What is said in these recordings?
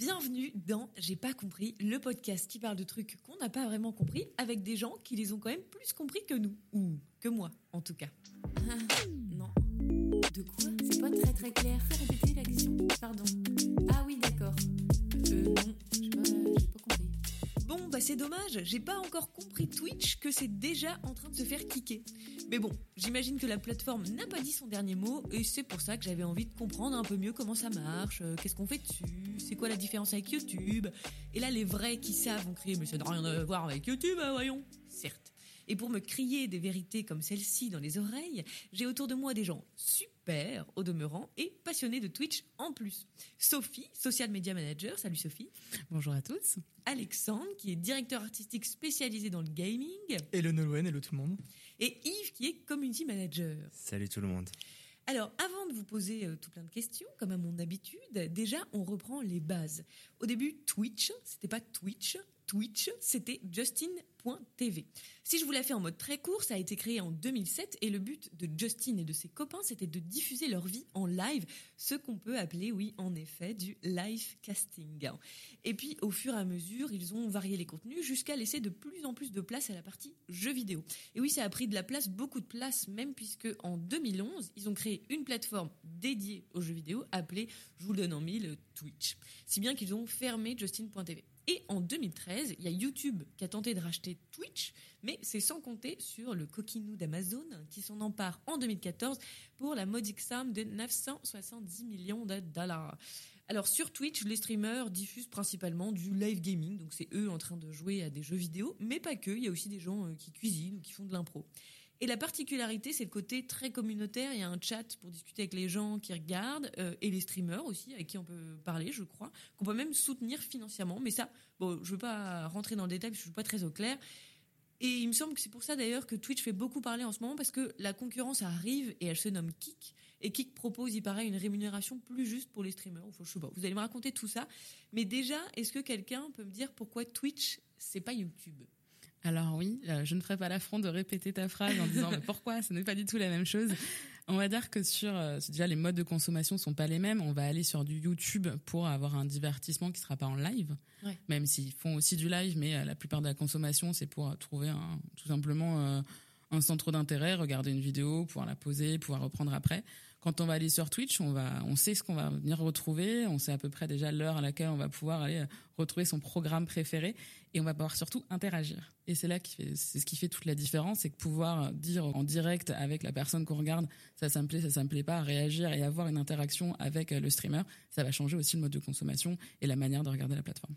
Bienvenue dans J'ai pas compris, le podcast qui parle de trucs qu'on n'a pas vraiment compris avec des gens qui les ont quand même plus compris que nous. Ou que moi, en tout cas. Ah, non. De quoi? C'est pas très très clair. Fais répéter la question. Pardon. Ah oui, d'accord. Euh, non, j'ai pas, j'ai pas compris. Bon, bah c'est dommage, j'ai pas encore compris Twitch que c'est déjà en train de se faire kicker. Mais bon, j'imagine que la plateforme n'a pas dit son dernier mot et c'est pour ça que j'avais envie de comprendre un peu mieux comment ça marche, euh, qu'est-ce qu'on fait dessus, c'est quoi la différence avec YouTube? Et là, les vrais qui savent vont crier, mais ça n'a rien à voir avec YouTube, hein, voyons. Certes. Et pour me crier des vérités comme celle-ci dans les oreilles, j'ai autour de moi des gens super au demeurant et passionnés de Twitch en plus. Sophie, social media manager, salut Sophie. Bonjour à tous. Alexandre, qui est directeur artistique spécialisé dans le gaming. Hello Nolwenn, hello tout le monde. Et Yves, qui est community manager. Salut tout le monde. Alors, avant de vous poser euh, tout plein de questions, comme à mon habitude, déjà, on reprend les bases. Au début, Twitch, c'était pas Twitch. Twitch, c'était Justin.tv. Si je vous la fais en mode très court, ça a été créé en 2007 et le but de Justin et de ses copains, c'était de diffuser leur vie en live, ce qu'on peut appeler, oui, en effet, du live casting. Et puis, au fur et à mesure, ils ont varié les contenus jusqu'à laisser de plus en plus de place à la partie jeux vidéo. Et oui, ça a pris de la place, beaucoup de place, même puisque en 2011, ils ont créé une plateforme dédiée aux jeux vidéo appelée, je vous le donne en mille, Twitch. Si bien qu'ils ont fermé Justin.tv. Et en 2013, il y a YouTube qui a tenté de racheter Twitch, mais c'est sans compter sur le coquinou d'Amazon qui s'en empare en 2014 pour la modique somme de 970 millions de dollars. Alors sur Twitch, les streamers diffusent principalement du live gaming, donc c'est eux en train de jouer à des jeux vidéo, mais pas que, il y a aussi des gens euh, qui cuisinent ou qui font de l'impro. Et la particularité, c'est le côté très communautaire. Il y a un chat pour discuter avec les gens qui regardent euh, et les streamers aussi, avec qui on peut parler, je crois, qu'on peut même soutenir financièrement. Mais ça, bon, je veux pas rentrer dans le détail parce que je suis pas très au clair. Et il me semble que c'est pour ça d'ailleurs que Twitch fait beaucoup parler en ce moment parce que la concurrence arrive et elle se nomme Kik. Et Kik propose, il paraît, une rémunération plus juste pour les streamers. Vous allez me raconter tout ça. Mais déjà, est-ce que quelqu'un peut me dire pourquoi Twitch, c'est pas YouTube? Alors oui, euh, je ne ferai pas l'affront de répéter ta phrase en disant mais pourquoi ce n'est pas du tout la même chose? On va dire que sur euh, déjà les modes de consommation sont pas les mêmes. On va aller sur du YouTube pour avoir un divertissement qui sera pas en live, Ouais. même s'ils font aussi du live, mais euh, la plupart de la consommation c'est pour trouver un, tout simplement un centre d'intérêt, regarder une vidéo, pouvoir la poser, pouvoir reprendre après. Quand on va aller sur Twitch, on va, on sait ce qu'on va venir retrouver, on sait à peu près déjà l'heure à laquelle on va pouvoir aller euh, retrouver son programme préféré et on va pouvoir surtout interagir. Et c'est là qui c'est ce qui fait toute la différence, c'est que pouvoir dire en direct avec la personne qu'on regarde, ça, ça me plaît, ça, ça me plaît pas, réagir et avoir une interaction avec euh, le streamer, ça va changer aussi le mode de consommation et la manière de regarder la plateforme.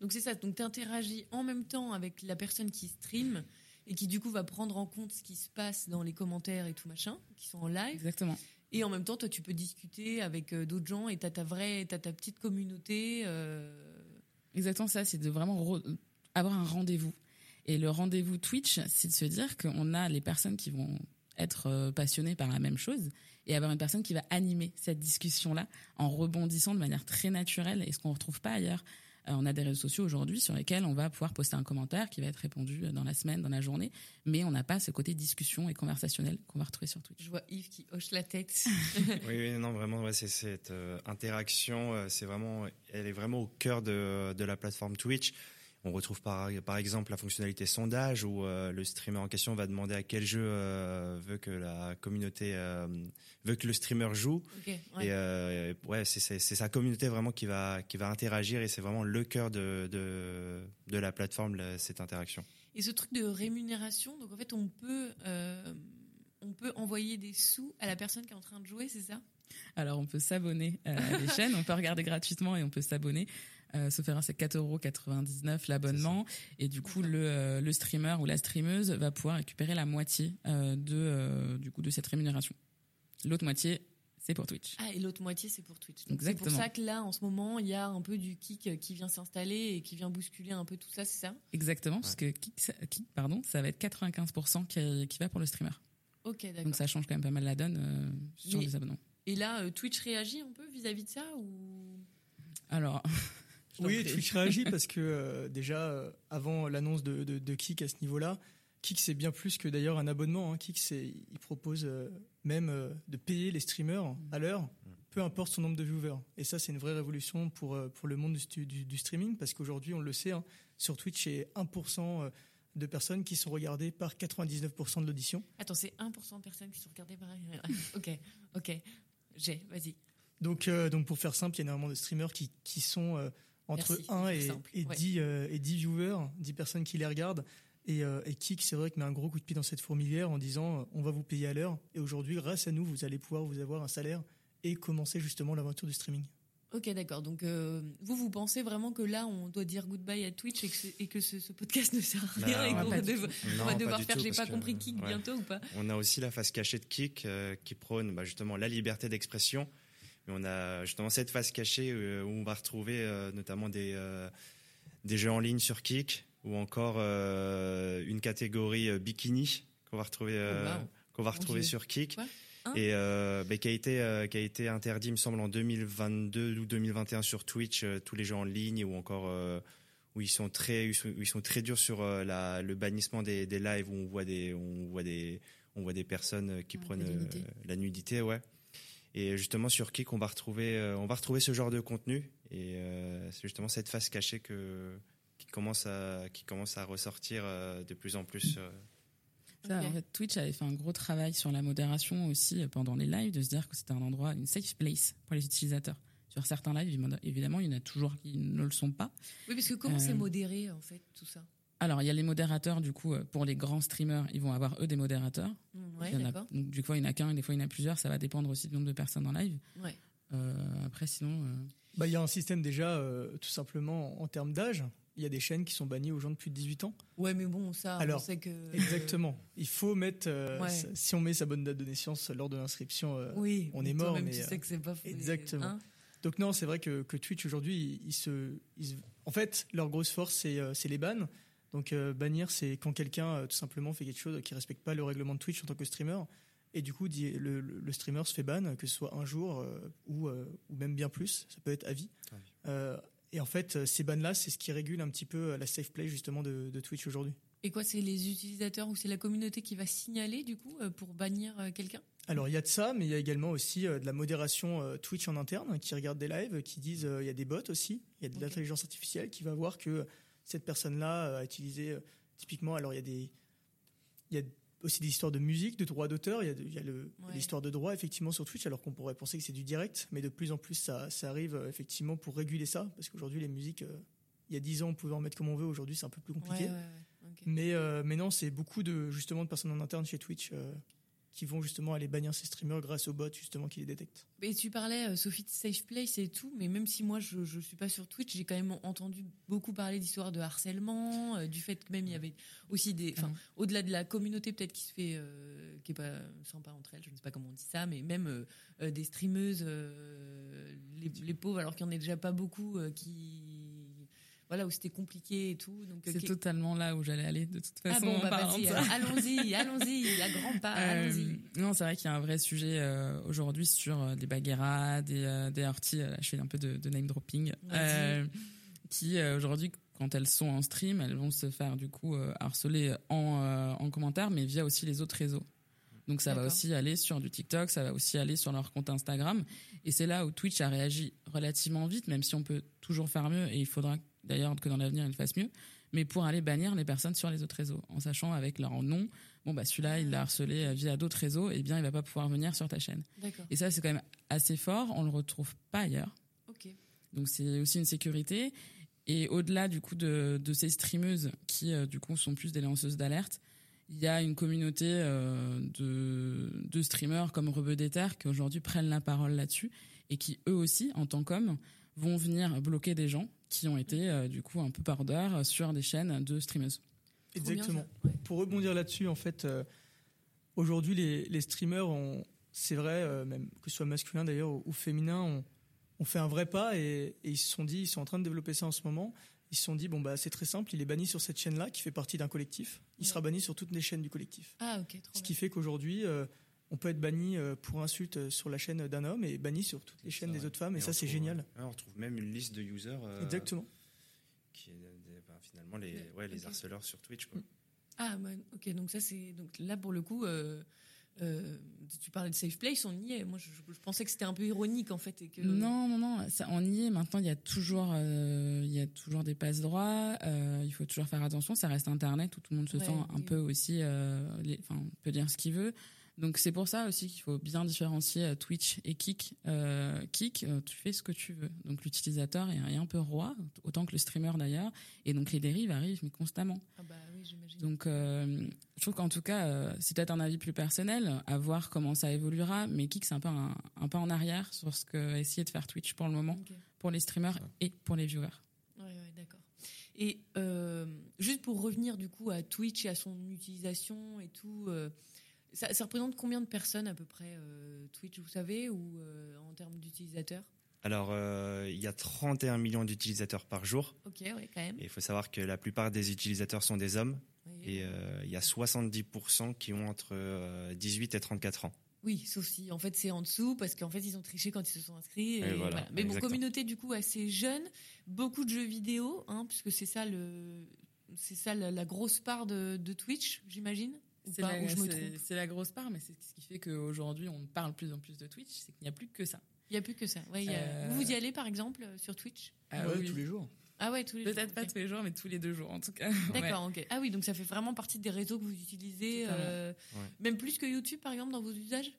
Donc c'est ça, donc tu interagis en même temps avec la personne qui stream et qui du coup va prendre en compte ce qui se passe dans les commentaires et tout machin, qui sont en live. Exactement. Et en même temps, toi, tu peux discuter avec euh, d'autres gens et t'as ta vraie, t'as ta petite communauté. euh, Exactement ça, c'est de vraiment re- avoir un rendez-vous. Et le rendez-vous Twitch, c'est de se dire qu'on a les personnes qui vont être euh, passionnées par la même chose et avoir une personne qui va animer cette discussion-là en rebondissant de manière très naturelle et ce qu'on ne retrouve pas ailleurs. Euh, on a des réseaux sociaux aujourd'hui sur lesquels on va pouvoir poster un commentaire qui va être répondu dans la semaine, dans la journée, mais on n'a pas ce côté discussion et conversationnel qu'on va retrouver sur Twitch. Je vois Yves qui hoche la tête. Oui, oui, non, vraiment, ouais, c'est cette euh, interaction, euh, c'est vraiment, elle est vraiment au cœur de, de la plateforme Twitch. On retrouve par, par exemple la fonctionnalité sondage où euh, le streamer en question va demander à quel jeu euh, veut que la communauté euh, veut que le streamer joue. Ouais. Et euh, ouais, c'est sa communauté vraiment qui va qui va interagir et c'est vraiment le cœur de, de de la plateforme la- cette interaction. Et ce truc de rémunération, donc en fait, on peut, euh, on peut envoyer des sous à la personne qui est en train de jouer, c'est ça? Alors on peut s'abonner à des chaînes, on peut regarder gratuitement et on peut s'abonner. Euh, sauf erreur, c'est 4,99€ l'abonnement. Et du coup, le, euh, le streamer ou la streameuse va pouvoir récupérer la moitié euh, de, euh, du coup, de cette rémunération. L'autre moitié, c'est pour Twitch. Ah, et l'autre moitié, c'est pour Twitch. Donc, C'est pour ça que là, en ce moment, il y a un peu du kick qui vient s'installer et qui vient bousculer un peu tout ça, c'est ça? Exactement, parce que Kik, ça- Kik, pardon, ça va être 95% qui, qui va pour le streamer. Ok, d'accord. Donc ça change quand même pas mal la donne euh, sur Mais- les abonnements. Et là, euh, Twitch réagit un peu vis-à-vis de ça ou? Alors, Oui. Twitch réagit parce que euh, déjà, euh, avant l'annonce de, de, de Kik à ce niveau-là, Kik c'est bien plus que d'ailleurs un abonnement. Hein. Kik, il propose euh, même euh, de payer les streamers à l'heure, peu importe son nombre de viewers. Et ça, c'est une vraie révolution pour, pour le monde du, du- du streaming, parce qu'aujourd'hui, on le sait, hein, sur Twitch, c'est 1% euh, de personnes qui sont regardées par 99% de l'audition. Attends, c'est 1% de personnes qui sont regardées par. ok, ok. J'ai, vas-y. Donc, euh, donc pour faire simple, il y a énormément de streamers qui, qui sont euh, entre Merci, 1 c'est et, et, ouais. 10, euh, et 10 viewers, 10 personnes qui les regardent. Et, euh, et Kik, c'est vrai que met un gros coup de pied dans cette fourmilière en disant euh, on va vous payer à l'heure. Et aujourd'hui, grâce à nous, vous allez pouvoir vous avoir un salaire et commencer justement l'aventure du streaming. Ok, d'accord. Donc, euh, vous, vous pensez vraiment que là, on doit dire goodbye à Twitch et que, ce, et que ce, ce podcast ne sert à Bah, rien et qu'on va, du dev- tout. on Non, va pas devoir faire J'ai pas que, compris Kik ouais. bientôt ou pas? On a aussi la face cachée de Kik euh, qui prône bah, justement la liberté d'expression. Mais on a justement cette face cachée euh, où on va retrouver euh, notamment des, euh, des jeux en ligne sur Kik ou encore une catégorie bikini qu'on va retrouver, Oh, wow. qu'on va retrouver sur Kik. Hein? Et euh, bah, qui, a été, euh, qui a été interdit, il me semble, en 2022 ou 2021 sur Twitch, euh, tous les jeux en ligne ou encore où ils sont très, où ils sont, très durs sur la, le bannissement des, des lives où on voit des, on voit des, on voit des personnes qui Ouais, prennent la nudité. la nudité, ouais. Et justement sur Kik, on va retrouver, euh, on va retrouver ce genre de contenu. Et euh, c'est justement cette face cachée que qui commence à, qui commence à ressortir euh, de plus en plus. euh. Ça, Ok. en fait, Twitch avait fait un gros travail sur la modération aussi pendant les lives, de se dire que c'était un endroit, une safe place pour les utilisateurs. Sur certains lives, évidemment, il y en a toujours qui ne le sont pas. Oui, parce que comment Euh, c'est modéré, en fait, tout ça? Alors, il y a les modérateurs, du coup, euh, pour les grands streamers, ils vont avoir eux des modérateurs. Ouais, Il y en a- d'accord. donc, du coup, il n'y en a qu'un, et des fois, il y en a plusieurs. Ça va dépendre aussi du nombre de personnes en live. Ouais. Euh, après, sinon, euh, Bah, il y a un système déjà, euh, tout simplement, en termes d'âge. Il y a des chaînes qui sont bannies aux gens de plus de 18 ans. Ouais, mais bon, ça, Alors, on sait que. Exactement. Il faut mettre, euh, Ouais. si on met sa bonne date de naissance lors de l'inscription. euh, Oui, on est mort, toi-même, mais, tu sais que c'est pas faux. exactement. Hein Donc non, c'est vrai que, que Twitch aujourd'hui, ils, ils se, ils se- en fait, leur grosse force, c'est c'est les bans. Donc euh, bannir, c'est quand quelqu'un euh, tout simplement fait quelque chose qui respecte pas le règlement de Twitch en tant que streamer. Et du coup, dit- le, le- streamer se fait ban, que ce soit un jour euh, ou, euh, ou même bien plus. Ça peut être à vie. Euh, et en fait, ces bans-là, c'est ce qui régule un petit peu la safe play justement de, de Twitch aujourd'hui. Et quoi, c'est les utilisateurs ou c'est la communauté qui va signaler, du coup, pour bannir quelqu'un? Alors il y a de ça, mais il y a également aussi de la modération Twitch en interne qui regarde des lives, qui disent il y a des bots aussi, il y a de l'intelligence artificielle qui va voir que cette personne-là euh, a utilisé euh, typiquement. Alors il y a des, il y a aussi des histoires de musique, de droits d'auteur. Il y a, de- il y a le- Ouais. l'histoire de droit effectivement sur Twitch, alors qu'on pourrait penser que c'est du direct, mais de plus en plus ça, ça arrive euh, effectivement pour réguler ça, parce qu'aujourd'hui les musiques, euh, il y a 10 ans on pouvait en mettre comme on veut, aujourd'hui c'est un peu plus compliqué. Ouais, ouais. Mais, euh, mais non, c'est beaucoup de justement de personnes en interne chez Twitch euh, qui vont justement aller bannir ces streamers grâce aux bots justement qui les détectent. Et tu parlais, euh, Sophie, de Safe Place et tout, mais même si moi je ne suis pas sur Twitch, j'ai quand même entendu beaucoup parler d'histoires de harcèlement, euh, du fait que même il y avait aussi des. Enfin, Mhm. au-delà de la communauté peut-être qui se fait. euh, qui est pas sympa entre elles, je ne sais pas comment on dit ça, mais même euh, des streameuses, les, les pauvres, alors qu'il n'y en a déjà pas beaucoup, qui. Voilà, où c'était compliqué et tout. Donc, euh, c'est totalement là où j'allais aller de toute Ah façon. bon, en bah vas-y, allons-y, allons-y, à grands pas, Euh, allons-y. non, c'est vrai qu'il y a un vrai sujet euh, aujourd'hui sur euh, des bagueras, des, des là, je fais un peu de, de name dropping, qui aujourd'hui, quand elles sont en stream, elles vont se faire du coup harceler en, en commentaire, mais via aussi les autres réseaux. Donc ça va aussi aller sur du TikTok, ça va aussi aller sur leur compte Instagram. Et c'est là où Twitch a réagi relativement vite, même si on peut toujours faire mieux, et il faudra d'ailleurs que dans l'avenir il fasse mieux, mais pour aller bannir les personnes sur les autres réseaux, en sachant avec leur nom, bon bah celui-là il l'a harcelé euh, via d'autres réseaux, et bien il va pas pouvoir venir sur ta chaîne. Et ça c'est quand même assez fort, on le retrouve pas ailleurs. ok. Donc c'est aussi une sécurité. Et au-delà du coup de, de ces streameuses qui euh, du coup sont plus des lanceuses d'alerte, il y a une communauté euh, de, de streamers comme Rebeu qui aujourd'hui prennent la parole là-dessus et qui eux aussi, en tant qu'hommes, vont venir bloquer des gens qui ont été euh, du coup un peu pardeurs sur des chaînes de streameuses. Bien, Exactement. Ouais. Pour rebondir là-dessus, en fait, euh, aujourd'hui les, les streamers, ont, c'est vrai, euh, même que ce soit masculin d'ailleurs ou, ou féminin, ont, ont fait un vrai pas et, et ils se sont dit, ils sont en train de développer ça en ce moment. Ils se sont dit bon bah c'est très simple, il est banni sur cette chaîne-là qui fait partie d'un collectif. Il Ouais. sera banni sur toutes les chaînes du collectif. Ah, ok, trop Ce bien. qui fait qu'aujourd'hui, euh, on peut être banni euh, pour insulte euh, sur la chaîne d'un homme et banni sur toutes les chaînes Ça, des ouais. autres femmes. Et, Et ça, on c'est génial. on retrouve même une liste de users. euh, Exactement. Qui est ben, finalement les, ouais, les harceleurs sur Twitch. Quoi. Ah, bah, ok, donc ça c'est. Donc là, pour le coup, euh, euh, tu parlais de Safe Place, on y est. Moi, je, je pensais que c'était un peu ironique en fait. Et que... Non, non, non, ça, on y est. Maintenant, il y a toujours, euh, il y a toujours des passe droits. Euh, il faut toujours faire attention. Ça reste Internet où tout le monde se Ouais, sent un oui. peu aussi, euh, les- enfin, peut dire ce qu'il veut. Donc c'est pour ça aussi qu'il faut bien différencier euh, Twitch et Kik. Euh, Kik, euh, tu fais ce que tu veux. Donc l'utilisateur est, un peu roi, autant que le streamer d'ailleurs. Et donc les dérives arrivent mais constamment. Ah bah oui, j'imagine. Donc, euh, je trouve qu'en tout cas, euh, c'est peut-être un avis plus personnel, à voir comment ça évoluera. Mais Kik, c'est un peu un, un pas en arrière sur ce que essayer de faire Twitch pour le moment, pour les streamers et pour les viewers. Ouais, ouais, d'accord. Et euh, juste pour revenir du coup à Twitch et à son utilisation et tout, euh, ça, ça représente combien de personnes à peu près euh, Twitch, vous savez, ou euh, en termes d'utilisateurs? Alors, euh, il y a 31 millions d'utilisateurs par jour. Ok, ouais, quand même. Et il faut savoir que la plupart des utilisateurs sont des hommes. Et il y a 70% qui ont entre euh, 18 et 34 ans. Oui, sauf si en fait c'est en dessous parce qu'en fait ils ont triché quand ils se sont inscrits. Et Et voilà, voilà. Mais bon, communauté du coup assez jeune, beaucoup de jeux vidéo, hein, puisque c'est ça le, c'est ça la, la grosse part de, de Twitch, j'imagine? C'est la, ou je me c'est- trompe. c'est la grosse part, mais c'est ce qui fait qu'aujourd'hui, on parle plus en plus de Twitch, c'est qu'il n'y a plus que ça. Il y a plus que ça. Ouais, il y a- Euh, Vous y allez par exemple euh, sur Twitch? Ah Ouais, oui, tous les jours. Ah ouais, tous les Peut-être jours, pas tous les jours, mais tous les deux jours en tout cas. Ouais. D'accord, ok. Ah oui, donc ça fait vraiment partie des réseaux que vous utilisez, euh, Ouais. même plus que YouTube par exemple dans vos usages?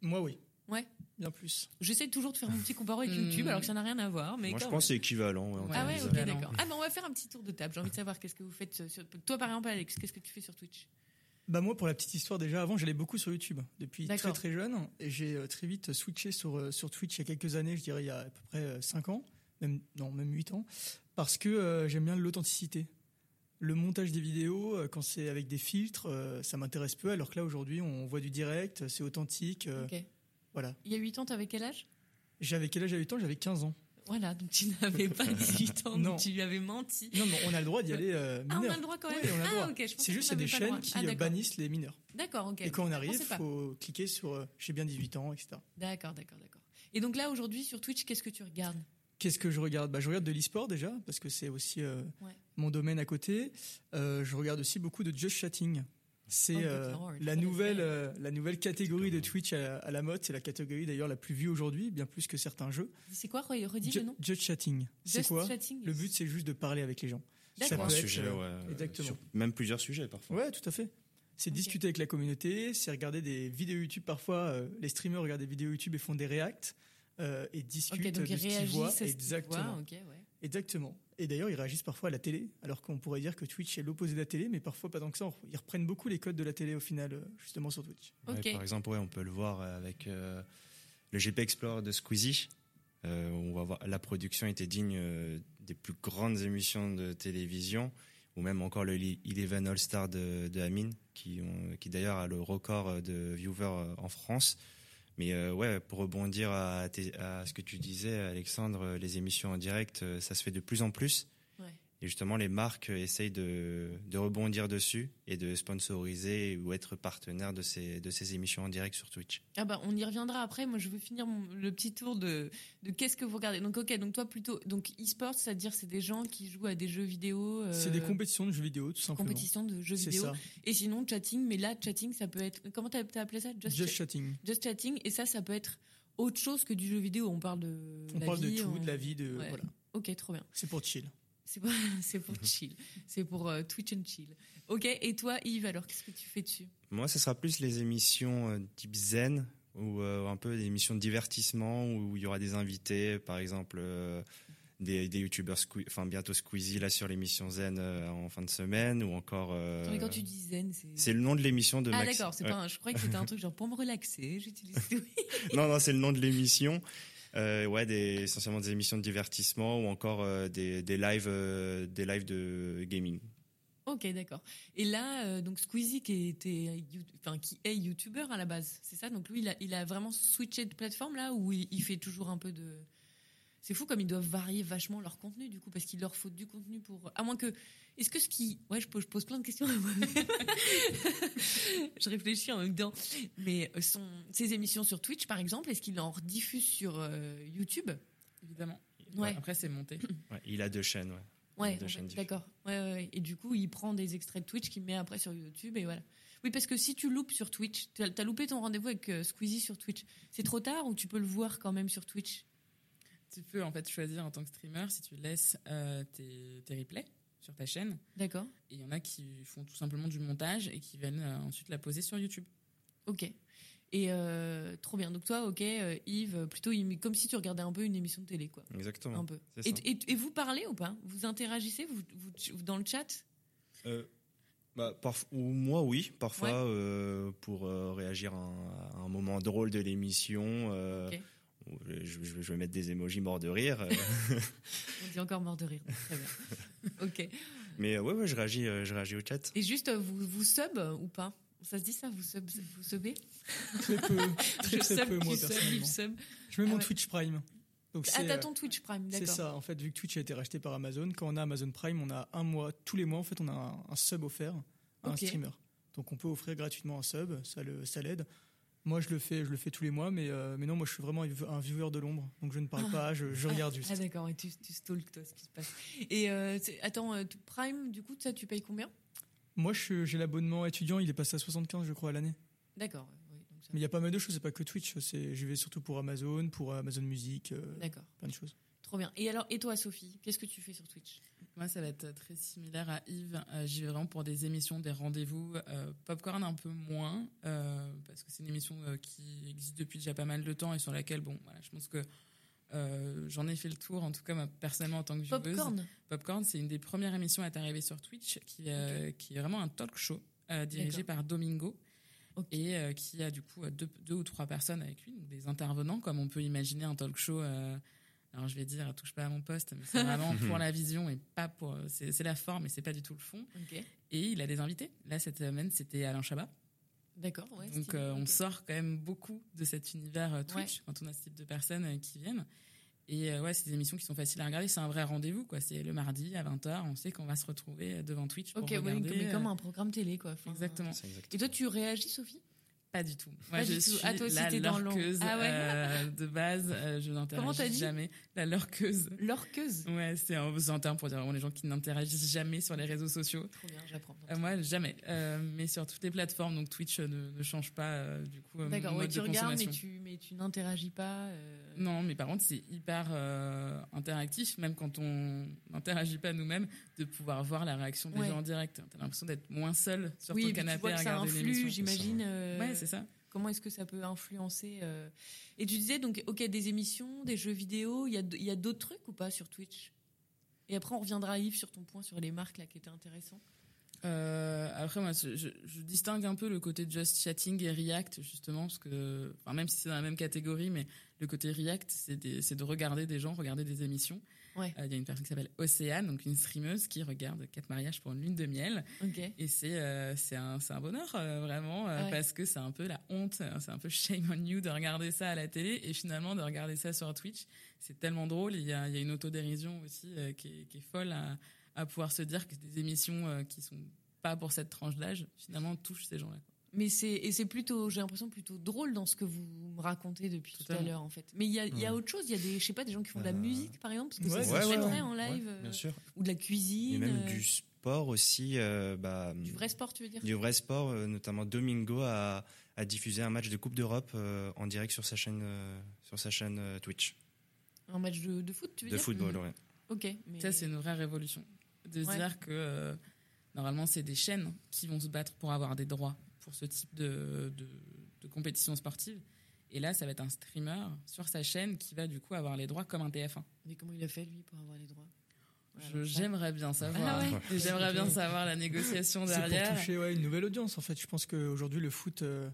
Moi, oui. Ouais. Bien plus. J'essaie toujours de faire mon petit comparo avec Hmm. YouTube alors que ça n'a rien à voir. Mais Moi, je pense que c'est équivalent. ouais. Ah ouais, ok, d'accord. Ah, mais on va faire un petit tour de table. J'ai envie de savoir qu'est-ce que vous faites sur. Toi, par exemple, Alex, qu'est-ce que tu fais sur Twitch? Bah moi, pour la petite histoire, déjà avant, j'allais beaucoup sur YouTube depuis très très jeune, et j'ai euh, très vite switché sur euh, sur Twitch il y a quelques années, je dirais il y a à peu près 5 ans, même non même 8 ans, parce que euh, j'aime bien l'authenticité. Le montage des vidéos, euh, quand c'est avec des filtres, euh, ça m'intéresse peu, alors que là aujourd'hui, on voit du direct, c'est authentique, euh, voilà. Il y a 8 ans, t'avais quel âge? J'avais quel âge? J'avais 8 ans J'avais 15 ans. Voilà, donc tu n'avais pas 18 ans, Non. donc tu lui avais menti. Non, mais on a le droit d'y aller euh, Ah, on a le droit quand même Oui, on a le Ah, droit. ok. je pensais C'est juste il a des chaînes qui Ah, bannissent les mineurs. D'accord, ok. Et quand on arrive, pas. faut cliquer sur euh, j'ai bien 18 ans, etc. D'accord, d'accord, d'accord. Et donc là, aujourd'hui, sur Twitch, qu'est-ce que tu regardes? Qu'est-ce que je regarde? Bah, Je regarde de l'e-sport déjà, parce que c'est aussi euh, Ouais. mon domaine à côté. Euh, je regarde aussi beaucoup de Just Chatting. C'est euh, lord, la, nouvelle, euh, la nouvelle catégorie de Twitch à, à la mode. C'est la catégorie d'ailleurs la plus vue aujourd'hui, bien plus que certains jeux. C'est quoi, Redis Ju- le nom Just Chatting. C'est quoi Chatting. Le but, c'est juste de parler avec les gens. Ça un peut être, sujet, euh, ouais, exactement. sur même plusieurs sujets parfois. Ouais, tout à fait. C'est discuter avec la communauté, c'est regarder des vidéos YouTube. Parfois, euh, les streamers regardent des vidéos YouTube et font des reacts euh, et discutent Ok, donc de ils ce qu'ils voient. Exactement. voient. Ok, ouais. Exactement. Et d'ailleurs, ils réagissent parfois à la télé, alors qu'on pourrait dire que Twitch est l'opposé de la télé, mais parfois pas tant que ça. Ils reprennent beaucoup les codes de la télé au final, euh, justement sur Twitch. Ouais, Ok. par exemple, ouais, on peut le voir avec euh, le GP Explorer de Squeezie. Euh, on va voir la production était digne euh, des plus grandes émissions de télévision, ou même encore le Eleven All Star de, de Amine, qui, ont- qui d'ailleurs a le record de viewers euh, en France. Mais euh, ouais, pour rebondir à, à ce que tu disais, Alexandre, euh, les émissions en direct, euh, ça se fait de plus en plus. Et justement, les marques euh, essayent de, de rebondir dessus et de sponsoriser ou être partenaire de ces, de ces émissions en direct sur Twitch. Ah bah on y reviendra après. Moi je veux finir mon- le petit tour de, de qu'est-ce que vous regardez. Donc ok, donc toi plutôt donc e-sport, c'est-à-dire c'est des gens qui jouent à des jeux vidéo. euh, C'est des compétitions de jeux vidéo, tout simplement. compétitions de jeux vidéo. ça. Et sinon chatting, mais là chatting ça peut être comment t'as appelé ça? Just, Just cha- Chatting. just chatting et ça ça peut être autre chose que du jeu vidéo. On parle de On la parle vie, de tout, on- de la vie, de Ouais. voilà. Ok, trop bien. C'est pour chill. C'est pour, c'est pour chill. C'est pour euh, Twitch and chill. Ok, et toi Yves alors qu'est-ce que tu fais dessus? Moi, ce sera plus les émissions euh, type zen ou euh, un peu des émissions de divertissement où il y aura des invités, par exemple des, des youtubeurs, enfin bientôt Squeezie là sur l'émission zen euh, en fin de semaine ou encore. euh, Attends, mais quand tu dis zen, c'est. c'est le nom de l'émission de Ah d'accord, c'est Ouais. pas. un- Je croyais que c'était un truc genre pour me relaxer. J'utilise. non, non, c'est le nom de l'émission. Euh, ouais, essentiellement des émissions de divertissement ou encore euh, des, des lives, euh, des lives de gaming. Ok, d'accord. Et là, donc Squeezie qui était, enfin qui est youtubeur à la base, c'est ça? Donc lui, il a, il a vraiment switché de plateforme là il, il fait toujours un peu de. C'est fou comme ils doivent varier vachement leur contenu du coup parce qu'il leur faut du contenu pour. À moins que. Est-ce que ce qui. Ouais, je pose, je pose plein de questions à je réfléchis en même temps. Mais euh, son, ses émissions sur Twitch par exemple, est-ce qu'il en rediffuse sur euh, YouTube? Évidemment. Ouais. Après, c'est monté. Ouais, il a deux chaînes. Ouais. Ouais, d'accord. Ouais, ouais, ouais. Et du coup, il prend des extraits de Twitch qu'il met après sur YouTube et voilà. Oui, parce que si tu loupes sur Twitch, tu as, loupé ton rendez-vous avec euh, Squeezie sur Twitch, c'est trop tard ou tu peux le voir quand même sur Twitch? Tu peux en fait choisir en tant que streamer si tu laisses euh, tes, tes replays sur ta chaîne. D'accord. Et il y en a qui font tout simplement du montage et qui viennent euh, ensuite la poser sur YouTube. Ok. Et euh, trop bien. Donc toi, ok, euh, Yves, plutôt comme si tu regardais un peu une émission de télé, quoi. Exactement. Un peu. Et, ça. et- et vous parlez ou pas? Vous interagissez? Vous, dans le chat? Euh, bah, parf- ou moi, oui. Parfois, Ouais. euh, pour euh, réagir à un, à un moment drôle de l'émission, euh, Ok. Je, je- je vais mettre des émojis morts de rire. euh, On dit encore mort de rire. Très bien. ok. mais euh, ouais, ouais, je réagis, euh, je réagis au chat. Et juste, vous, vous sub ou pas? Ça se dit ça Vous sub, vous subez? Très peu, très sub, peu moi sub, personnellement. Sub. Je mets Ah mon ouais. Twitch Prime. Donc Ah, c'est t'as ton Twitch Prime, c'est d'accord. ça. En fait, vu que Twitch a été racheté par Amazon, quand on a Amazon Prime, on a un mois, tous les mois, en fait, on a un, un sub offert à un streamer. Donc on peut offrir gratuitement un sub, ça le, ça l'aide. Moi, je le fais, je le fais tous les mois, mais, euh, mais non, moi, je suis vraiment un viewer de l'ombre, donc je ne parle Ah. pas, je, je regarde juste. Ah d'accord, et tu, tu stalks toi ce qui se passe. Et euh, attends, euh, Prime, du coup, ça tu payes combien? Moi, j'ai l'abonnement étudiant, il est passé à 75, je crois, à l'année. D'accord. oui, donc ça- Mais il y a pas mal de choses, c'est pas que Twitch. J'y vais surtout pour Amazon, pour Amazon Music, euh, D'accord, plein de choses. trop bien. Et alors, et toi Sophie, qu'est-ce que tu fais sur Twitch? Moi, ça va être très similaire à Yves. Euh, J'y vais vraiment pour des émissions, des rendez-vous. Euh, Popcorn un peu moins, euh, parce que c'est une émission euh, qui existe depuis déjà pas mal de temps et sur laquelle, bon, voilà, je pense que j'en ai fait le tour, en tout cas, moi, personnellement, en tant que vieweuse. Popcorn Popcorn, c'est une des premières émissions à être arrivée sur Twitch, qui, qui est vraiment un talk show dirigé par Domingo. Et qui a du coup deux, deux ou trois personnes avec lui, donc des intervenants, comme on peut imaginer un talk show. Alors je vais dire, touche pas à mon poste, mais c'est vraiment pour la vision et pas pour. C'est c'est la forme et c'est pas du tout le fond. Et il a des invités. Là, cette semaine, c'était Alain Chabat. d'accord. Ouais, donc euh, on sort quand même beaucoup de cet univers euh, Twitch quand on a ce type de personnes euh, qui viennent. Et euh, ouais, c'est des émissions qui sont faciles à regarder. C'est un vrai rendez-vous, quoi. C'est le mardi à 20h. On sait qu'on va se retrouver devant Twitch pour Ok, ouais, regarder. mais comme un programme télé, quoi. Enfin, Exactement. C'est exactement. Et toi, tu réagis, Sophie? Pas du tout. Pas Moi, je du tout. suis Ah, toi aussi, la dans lurkeuse Ah ouais euh, de base. Euh, je n'interagis jamais. La lurkeuse. L'orqueuse? Ouais, c'est un, un terme pour dire vraiment les gens qui n'interagissent jamais sur les réseaux sociaux. Trop bien, j'apprends. Euh, moi, jamais. Euh, mais sur toutes les plateformes, donc Twitch ne, ne change pas du coup. D'accord, ouais, tu de regardes, mais consommation. tu, mais tu n'interagis pas. Non, mais par contre, c'est hyper euh, interactif, même quand on n'interagit pas nous-mêmes, de pouvoir voir la réaction des Ouais. gens en direct. T'as l'impression d'être moins seul sur oui, ton tu canapé vois à que ça regarder influe, j'imagine. euh, Ouais, c'est ça. Comment est-ce que ça peut influencer euh, Et tu disais donc, ok, des émissions, des jeux vidéo, il y a, d- il y a d'autres trucs ou pas sur Twitch? Et après, on reviendra Yves sur ton point sur les marques là qui était intéressant. Euh, après, moi, je, je- je distingue un peu le côté just chatting et React, justement, parce que, enfin, même si c'est dans la même catégorie, mais le côté React, c'est de regarder des gens, regarder des émissions. Ouais. Euh, Il y a une personne qui s'appelle Océane, donc une streameuse qui regarde quatre mariages pour une lune de miel. Et c'est euh, un, un bonheur, euh, vraiment, Ouais. parce que c'est un peu la honte, euh, c'est un peu shame on you de regarder ça à la télé et finalement de regarder ça sur Twitch. C'est tellement drôle. Il y a, y a une autodérision aussi qui, est, qui est folle à, à pouvoir se dire que des émissions euh, qui sont pas pour cette tranche d'âge, finalement, touchent ces gens-là. Mais c'est et c'est plutôt, j'ai l'impression plutôt drôle dans ce que vous me racontez depuis tout à l'heure en fait. Mais il y a, il y a autre chose. Il y a des, je sais pas, des gens qui font de la Euh, musique par exemple, parce que ouais, ça ouais, se ouais, en live, Ouais, euh, bien sûr. ou de la cuisine, Et même euh, du sport aussi. euh, bah, du vrai sport, tu veux dire? du vrai sport, euh, notamment Domingo a, a diffusé un match de Coupe d'Europe euh, en direct sur sa chaîne, euh, sur sa chaîne euh, Twitch Un match de, de foot, tu veux de dire? football. Mhm. ouais. Ok. Mais... Ça, c'est une vraie révolution. De se Ouais. dire que euh, normalement, c'est des chaînes qui vont se battre pour avoir des droits pour ce type de, de, de compétition sportive. Et là, ça va être un streamer sur sa chaîne qui va du coup avoir les droits comme un TF1. Mais comment il a fait lui pour avoir les droits? J'aimerais bien savoir. Ah ouais? Et J'aimerais bien savoir la négociation C'est pour derrière. toucher ouais, une nouvelle audience en fait. Je pense qu'aujourd'hui le foot, euh,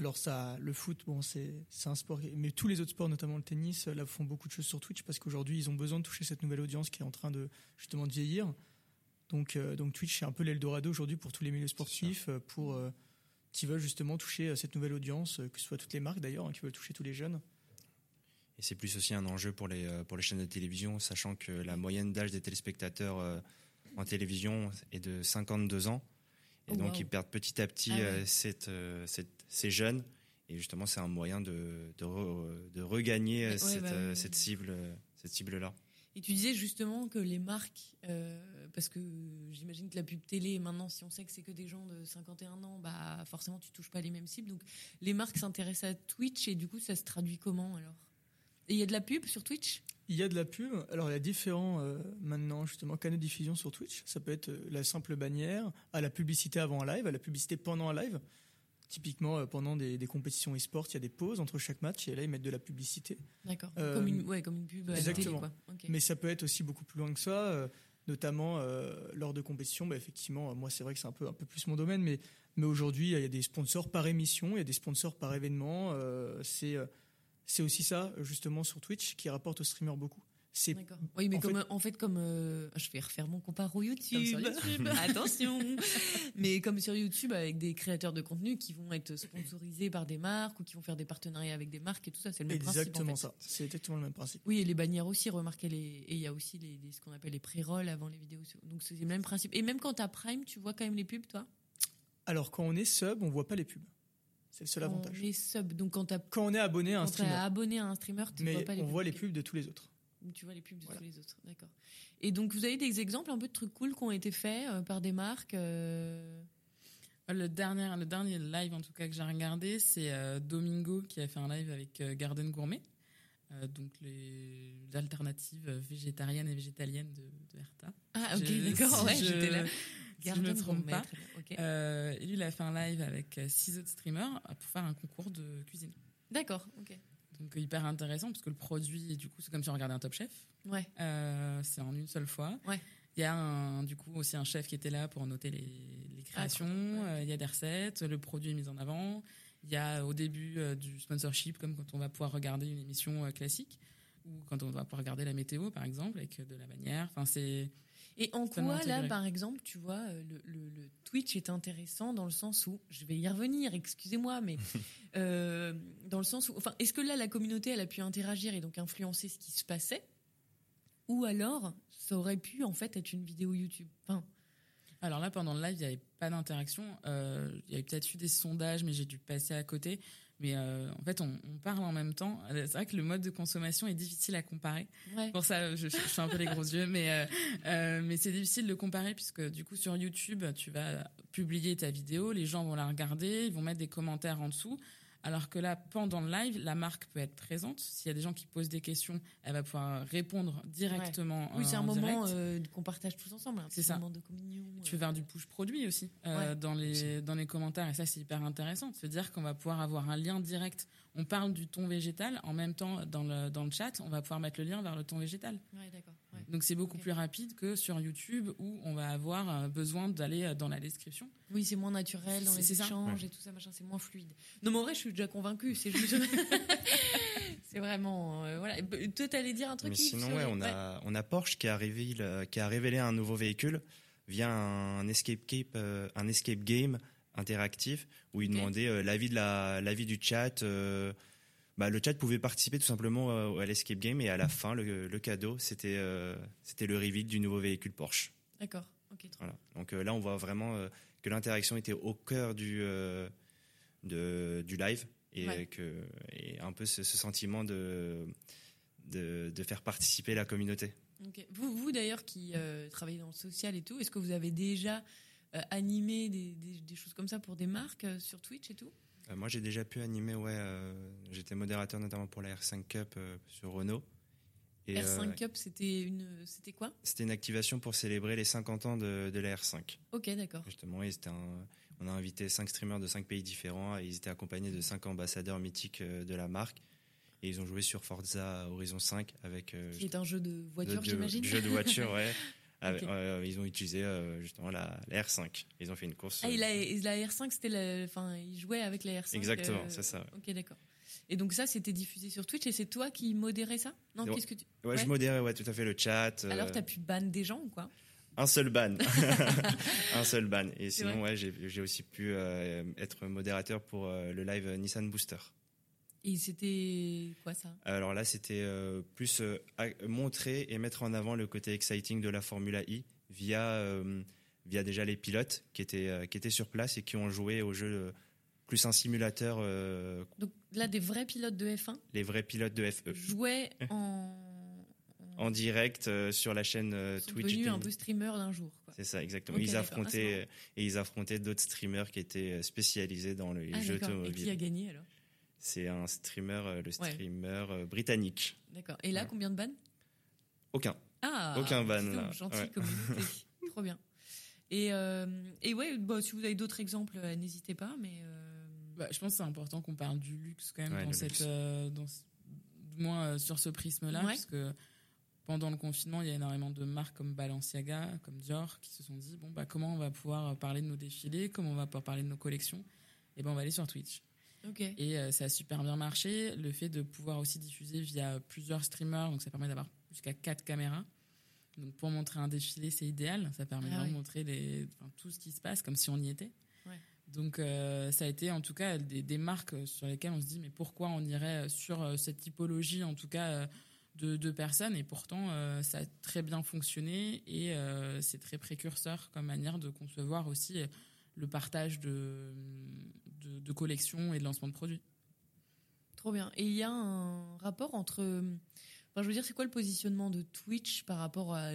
alors ça, le foot, bon c'est un sport, mais tous les autres sports, notamment le tennis, là font beaucoup de choses sur Twitch parce qu'aujourd'hui ils ont besoin de toucher cette nouvelle audience qui est en train de justement de vieillir. Donc euh, donc Twitch c'est un peu l'Eldorado aujourd'hui pour tous les milieux sportifs, euh, pour euh, qui veulent justement toucher cette nouvelle audience, que ce soit toutes les marques d'ailleurs, hein, qui veulent toucher tous les jeunes. Et c'est plus aussi un enjeu pour les, pour les chaînes de télévision, sachant que la moyenne d'âge des téléspectateurs en télévision est de 52 ans. Et donc, wow. ils perdent petit à petit Ah ouais. euh, cette, euh, cette- ces jeunes. Et justement, c'est un moyen de, de, re- de regagner Ouais, cette, bah, ouais, cette ouais. cible, cette cible-là. Et tu disais justement que les marques euh, parce que j'imagine que la pub télé, maintenant, si on sait que c'est que des gens de 51 ans, bah forcément, tu touches pas les mêmes cibles. Donc, les marques s'intéressent à Twitch et du coup, ça se traduit comment alors? Et il y a de la pub sur Twitch? Il y a de la pub. Alors, il y a différents, euh, maintenant, justement, canaux de diffusion sur Twitch. Ça peut être euh, la simple bannière, à la publicité avant un live, à la publicité pendant un live. Typiquement, euh, pendant des, des compétitions e-sport, il y a des pauses entre chaque match et là, ils mettent de la publicité. D'accord. Euh, comme, une, ouais, comme une pub à la télé, exactement. quoi. Mais ça peut être aussi beaucoup plus loin que ça, notamment lors de compétitions. Bah, effectivement, moi, c'est vrai que c'est un peu, un peu plus mon domaine, mais, mais aujourd'hui, il y a des sponsors par émission, il y a des sponsors par événement. c'est, c'est aussi ça, justement, sur Twitch, qui rapporte aux streamers beaucoup. C'est D'accord. Oui, mais en comme, fait- en fait, comme. euh, je vais refaire mon comparo YouTube. sur YouTube. Attention Mais comme sur YouTube, avec des créateurs de contenu qui vont être sponsorisés par des marques ou qui vont faire des partenariats avec des marques et tout ça, c'est le même exactement principe. en fait. ça. C'est exactement le même principe. Oui, et les bannières aussi, remarquez, les... et il y a aussi les, les- ce qu'on appelle les pré-rolls avant les vidéos. Donc c'est le même principe. Et même quand t'as Prime, tu vois quand même les pubs, toi? Alors, quand on est sub, on voit pas les pubs. C'est le seul avantage. Les subs. Donc quand on est abonné à un quand streamer, abonné à un streamer, tu vois mais pas les on pubs. voit les pubs de tous les autres. Tu vois les pubs de Voilà. tous les autres, d'accord. Et donc vous avez des exemples un peu de trucs cool qui ont été faits euh, par des marques euh, Le dernier, le dernier live en tout cas que j'ai regardé, c'est euh, Domingo qui a fait un live avec euh, Garden Gourmet, Euh, donc les alternatives végétariennes et végétaliennes de, de Herta. Ah ok, d'accord, si ouais, je- j'étais là. si je me trompe Gourmet, pas. Très bien, ok. Euh, et lui, il a fait un live avec euh, six autres streamers euh, pour faire un concours de cuisine. D'accord, ok. Donc hyper intéressant parce que le produit, du coup, c'est comme si on regardait un Top Chef. Ouais, Euh, c'est en une seule fois. Ouais. Il y a un, du coup aussi un chef qui était là pour noter les, les créations. ouais. Euh, il y a des recettes, le produit est mis en avant. Il y a au début euh, du sponsorship, comme quand on va pouvoir regarder une émission classique ou quand on va pouvoir regarder la météo, par exemple, avec de la bannière. Enfin, c'est Et en quoi, là, par exemple, tu vois, euh, le, le- le Twitch est intéressant dans le sens où, je vais y revenir, excusez-moi, mais euh, dans le sens où, enfin, est-ce que là, la communauté, elle a pu interagir et donc influencer ce qui se passait? Ou alors, ça aurait pu, en fait, être une vidéo YouTube? Enfin, Alors là, pendant le live, il n'y avait pas d'interaction. Euh, il y avait peut-être eu des sondages, mais j'ai dû passer à côté. Mais euh, en fait, on, on parle en même temps. Euh, C'est vrai que le mode de consommation est difficile à comparer. ouais. Pour ça, je, je fais un peu les gros yeux, mais euh, mais c'est difficile de comparer puisque du coup sur YouTube, tu vas publier ta vidéo, les gens vont la regarder, ils vont mettre des commentaires en dessous. Alors que là, pendant le live, la marque peut être présente. S'il y a des gens qui posent des questions, elle va pouvoir répondre directement. Oui, c'est en un moment euh, qu'on partage tous ensemble. C'est ça. moment de communion. Tu euh. veux faire du push produit aussi euh, Ouais. dans les dans les commentaires et ça c'est hyper intéressant se dire qu'on va pouvoir avoir un lien direct. On parle du ton végétal en même temps dans le dans le chat, on va pouvoir mettre le lien vers le ton végétal. Ouais, d'accord. Donc c'est beaucoup plus rapide que sur YouTube où on va avoir euh, besoin d'aller euh, dans la description. Oui, c'est moins naturel dans les échanges et tout ça, machin, c'est moins fluide. Non, mais en vrai, je suis déjà convaincue. C'est juste. c'est vraiment. euh, voilà. Toi, t'allais dire un truc Mais sinon, ouais, on a, on a Porsche qui a, révélé, qui a révélé un nouveau véhicule via un escape, cape, euh, un escape game interactif où il demandait euh, l'avis de la, l'avis du chat. euh, bah, le chat pouvait participer tout simplement euh, à l'escape game et à la fin, le, le cadeau, c'était, euh, c'était le reveal du nouveau véhicule Porsche. D'accord. Ok, trop Voilà. Donc euh, là, on voit vraiment euh, que l'interaction était au cœur du, de, du live et, Ouais. que, et un peu ce, ce sentiment de, de, de faire participer la communauté. Vous, vous d'ailleurs, qui travaillez dans le social et tout, est-ce que vous avez déjà animé des, des- des choses comme ça pour des marques sur Twitch et tout? Moi, j'ai déjà pu animer, ouais, euh, j'étais modérateur notamment pour la R5 Cup euh, sur Renault. Et, R5 euh, Cup, c'était une, c'était quoi? C'était une activation pour célébrer les 50 ans de, de la R5. Ok, d'accord. Justement, et un- on a invité 5 streamers de 5 pays différents et ils étaient accompagnés de 5 ambassadeurs mythiques euh, de la marque. Et ils ont joué sur Forza Horizon 5 avec euh, Qui est un jeu de voiture, j'imagine. du jeu de voiture, ouais. Euh, ils ont utilisé euh, justement la, la R5. Ils ont fait une course. Ah, euh, il a, la R5, c'était la, enfin, il jouait avec la R5. Exactement, euh, c'est ça. Ok, d'accord. Et donc ça, c'était diffusé sur Twitch et c'est toi qui modérais ça? Non, qu'est-ce que tu ouais, ouais. je modérais ouais, tout à fait le chat. euh, Alors, t'as pu ban des gens ou quoi? Un seul ban. un seul ban. Et sinon, ouais, j'ai aussi pu euh, être modérateur pour euh, le live Nissan Booster. Et c'était quoi ça? Alors là, c'était euh, plus euh, montrer et mettre en avant le côté exciting de la Formula I via, euh, via déjà les pilotes qui étaient, qui étaient sur place et qui ont joué au jeu plus un simulateur, Donc là, des vrais pilotes de F1 les vrais pilotes de. FE. jouaient en, en direct sur la chaîne euh, Ils sont Twitch. devenus un peu streamer d'un jour. C'est ça, exactement. Ils d'accord. Ah, affrontaient et ils affrontaient d'autres streamers qui étaient spécialisés dans les Ah, jeux d'accord. Et qui a gagné alors? C'est un streamer, euh, le streamer euh, britannique. D'accord. Et là, Ouais. combien de ban Aucun. Ah Aucun ban, là. Gentil Ouais. communauté. Trop bien. Et, euh, et ouais, bah, si vous avez d'autres exemples, euh, n'hésitez pas. Mais euh, Bah, je pense que c'est important qu'on parle du luxe quand même Ouais, dans cette, euh, dans ce- du moins euh, sur ce prisme-là, Ouais. parce que pendant le confinement, il y a énormément de marques comme Balenciaga, comme Dior, qui se sont dit bon bah comment on va pouvoir parler de nos défilés, comment on va pouvoir parler de nos collections, et ben on va aller sur Twitch. Et euh, ça a super bien marché. Le fait de pouvoir aussi diffuser via plusieurs streamers, donc ça permet d'avoir jusqu'à quatre caméras. Donc pour montrer un défilé, c'est idéal. Ça permet Ah vraiment de montrer les, enfin, tout ce qui se passe comme si on y était. Ouais. Donc euh, ça a été en tout cas des, des marques sur lesquelles on se dit mais pourquoi on irait sur euh, cette typologie en tout cas de, de personnes? Et pourtant euh, ça a très bien fonctionné et euh, c'est très précurseur comme manière de concevoir aussi le partage de, de, de collections et de lancement de produits. Trop bien. Et il y a un rapport entre. Enfin, je veux dire, c'est quoi le positionnement de Twitch par rapport à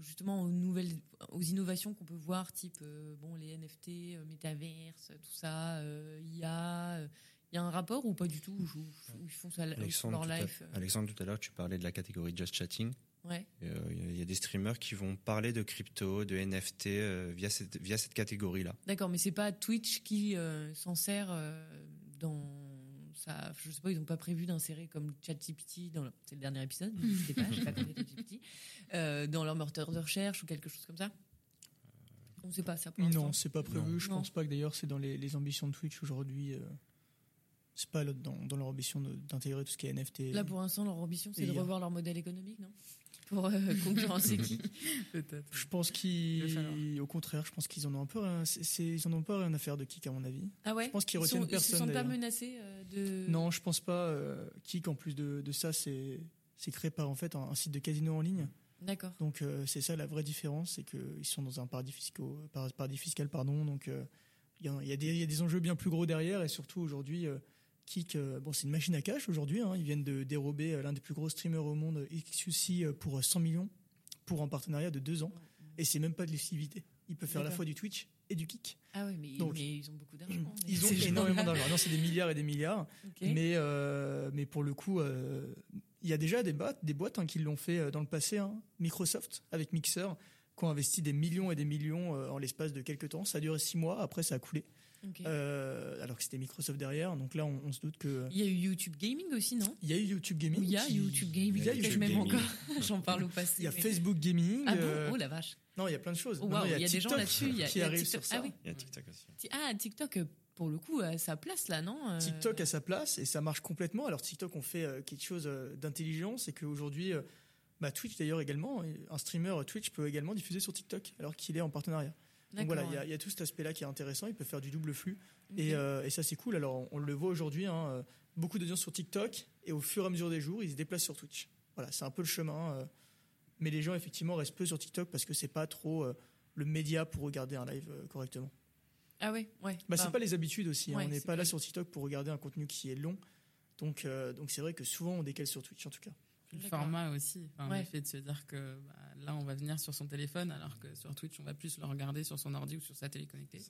justement aux nouvelles, aux innovations qu'on peut voir, type euh, bon les NFT, euh, métaverse, tout ça, euh, IA. euh, Il y a un rapport ou pas du tout? Où, où- où ils font ça Alexandre leur euh, Alexandre, tout à l'heure, tu parlais de la catégorie Just Chatting. Ouais. Euh, Il y a des streamers qui vont parler de crypto, de NFT euh, via cette, via cette catégorie-là. D'accord, mais c'est pas Twitch qui euh, s'en sert euh, dans ça. Je sais pas, ils n'ont pas prévu d'insérer comme ChatGPT dans le, c'est le dernier épisode. Pas, j'ai pas compris ChatGPT euh, dans leur moteur de recherche ou quelque chose comme ça. On ne sait pas ça pour l'instant. Non, c'est pas prévu. Non. Je Non. pense pas que d'ailleurs c'est dans les, les ambitions de Twitch aujourd'hui. euh, c'est pas dans, dans leur ambition de- d'intégrer tout ce qui est NFT. Là, pour l'instant, leur ambition, c'est de revoir leur modèle économique, non? Pour euh, concurrencer qui Peut-être. Je pense qu'ils, au contraire, je pense qu'ils en ont un peu, rien- c'est- c'est- ils en ont pas rien à faire de Kik à mon avis. Ah ouais? Je pense qu'ils Ils retiennent sont- Ils personne, se sentent pas menacés euh, de. Non, je pense pas. euh, Kik en plus de, de ça, c'est c'est créé par en fait un, un site de casino en ligne. D'accord. Donc euh, c'est ça la vraie différence, c'est qu'ils sont dans un paradis fiscal, par- paradis fiscal pardon. Donc euh, y, y il y a des enjeux bien plus gros derrière et surtout aujourd'hui. Kik, euh, bon, c'est une machine à cash aujourd'hui. hein. Ils viennent de dérober euh, l'un des plus gros streamers au monde, XQC, euh, pour euh, 100 millions pour un partenariat de deux ans. Et c'est même pas de l'exclusivité. Ils peuvent faire à la fois du Twitch et du Kik. Ah ouais, mais, Donc, mais ils ont beaucoup d'argent. Ils ont énormément d'argent. Non, c'est des milliards et des milliards. Mais, euh, mais pour le coup, euh, il y a déjà des, boîtes, des boîtes hein, qui l'ont fait dans le passé. hein. Microsoft, avec Mixer, qui ont investi des millions et des millions euh, en l'espace de quelques temps. Ça a duré six mois, après ça a coulé. Euh, alors que c'était Microsoft derrière. Donc là, on, on se doute que. Il y a eu YouTube Gaming aussi, non Il y a eu YouTube Gaming. Il y a YouTube Gaming, Il y a YouTube même Gaming. encore. J'en parle au passé. Il y a mais- Facebook Gaming. Ah bon euh, Oh la vache. Non, il y a plein de choses. Oh, waouh, il y a des gens TikTok là-dessus. Il y a, qui y a arrivent TikTok. sur ça. Ah oui. Il y a TikTok aussi. Ah, TikTok, euh, pour le coup, a sa place là, non Euh, TikTok a sa place et ça marche complètement. Alors TikTok, on fait euh, quelque chose euh, d'intelligent, c'est qu'aujourd'hui, euh, bah, Twitch d'ailleurs également, un streamer euh, Twitch peut également diffuser sur TikTok alors qu'il est en partenariat. Donc voilà, il y a- ouais. il y, a tout cet aspect-là qui est intéressant. Il peut faire du double flux et, euh, et ça c'est cool. Alors on, on le voit aujourd'hui, hein, euh, beaucoup d'audience sur TikTok et au fur et à mesure des jours, ils se déplacent sur Twitch. Voilà, c'est un peu le chemin. euh, mais les gens effectivement restent peu sur TikTok parce que c'est pas trop euh, le média pour regarder un live correctement. Ah ouais, ouais. Bah, c'est Bah, pas les habitudes aussi. hein. on n'est c'est pas là sur TikTok pour regarder un contenu qui est long. Donc, donc c'est vrai que souvent on décale sur Twitch en tout cas. Le format aussi. Enfin, Ouais. Le fait de se dire que bah, là, on va venir sur son téléphone, alors que sur Twitch, on va plus le regarder sur son ordi ou sur sa télé connectée.